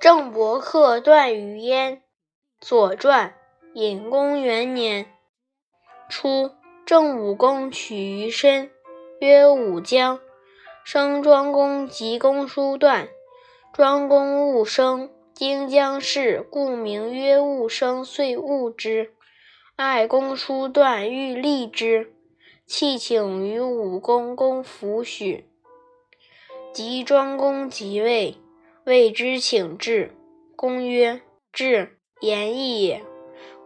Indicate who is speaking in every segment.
Speaker 1: 郑伯克段于鄢，《左传》隐公元年初，郑武公取于申，曰武姜。生庄公及公叔段。庄公戊生，经姜氏，故名曰戊生，遂戊之。爱公叔段，欲立之，弃请于武公公弗许。及庄公即位。谓之请至，公曰：“至，言义也。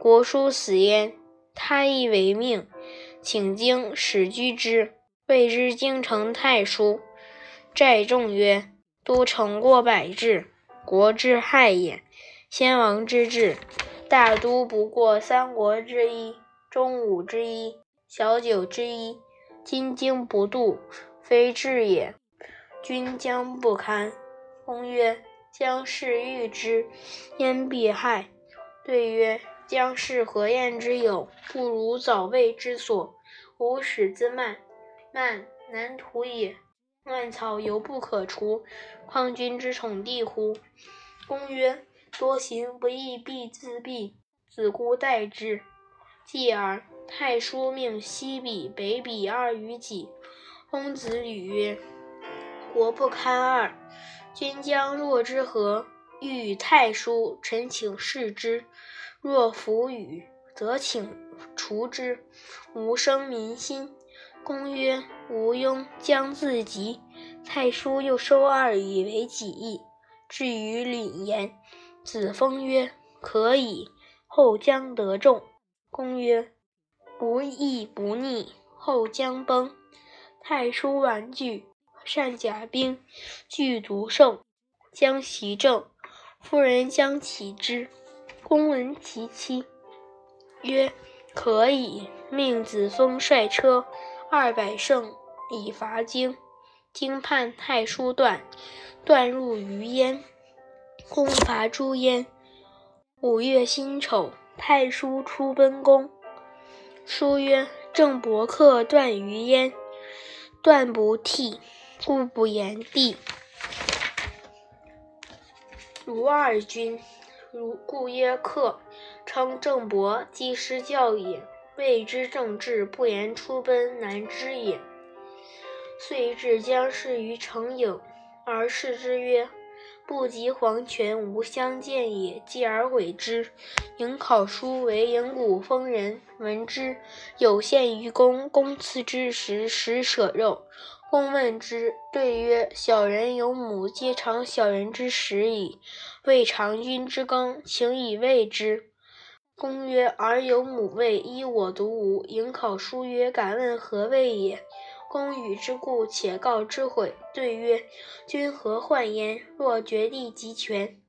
Speaker 1: 国叔死焉，他亦为命，请京使居之，谓之京城太叔。寨众曰：‘都城过百治，国之害也。先王之治，大都不过三国之一，中武之一，小九之一。今经不度，非治也，君将不堪。’”公曰：“将氏欲之，焉必害？”对曰：“将氏何厌之有？不如早卫之所。无始自慢，慢难图也。乱草犹不可除，况君之宠弟乎？”公曰：“多行不义必自毙，子姑待之。”继而，太叔命西鄙、北鄙二于己。公子吕曰：“国不堪二。”君将若之何？欲与太叔，臣请示之。若弗与，则请除之，无生民心。公曰：“无庸，将自急。”太叔又收二以为己意。至于凛言，子封曰：“可以。”后将得众。公曰：“不义不逆，后将崩。”太叔玩具。善甲兵，具独胜，将袭政。夫人将起之。公闻其妻，曰：“可以。”命子封率车二百乘以伐京。京叛太叔段，段入于燕。公伐朱燕。五月辛丑，太叔出奔宫。书曰：“郑伯克段于燕。”段不替。故不言帝。如二君，如故曰克。称郑伯既失教也，谓之政治不言出奔，难知也。遂至将士于城郢，而视之曰：“不及黄泉，无相见也。”继而毁之。颍考叔为颍谷封人，闻之，有献于公。公赐之时，食舍肉。公问之，对曰：“小人有母，皆尝小人之食矣。未尝君之羹，请以喂之。”公曰：“儿有母喂，依我独无。”颍考叔曰：“敢问何谓也？”公与之故，且告之悔。对曰：“君何患焉？若绝地及权。”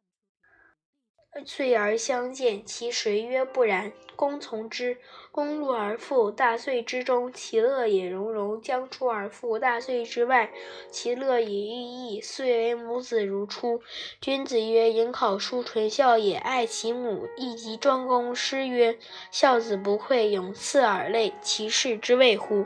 Speaker 1: 遂而相见，其谁曰不然？公从之。公入而复，大岁之中，其乐也融融；将出而复，大岁之外，其乐也愈溢。遂为母子如初。君子曰：“颍考叔纯孝也，爱其母。”亦及庄公诗曰：“孝子不愧，永赐尔类。”其事之谓乎？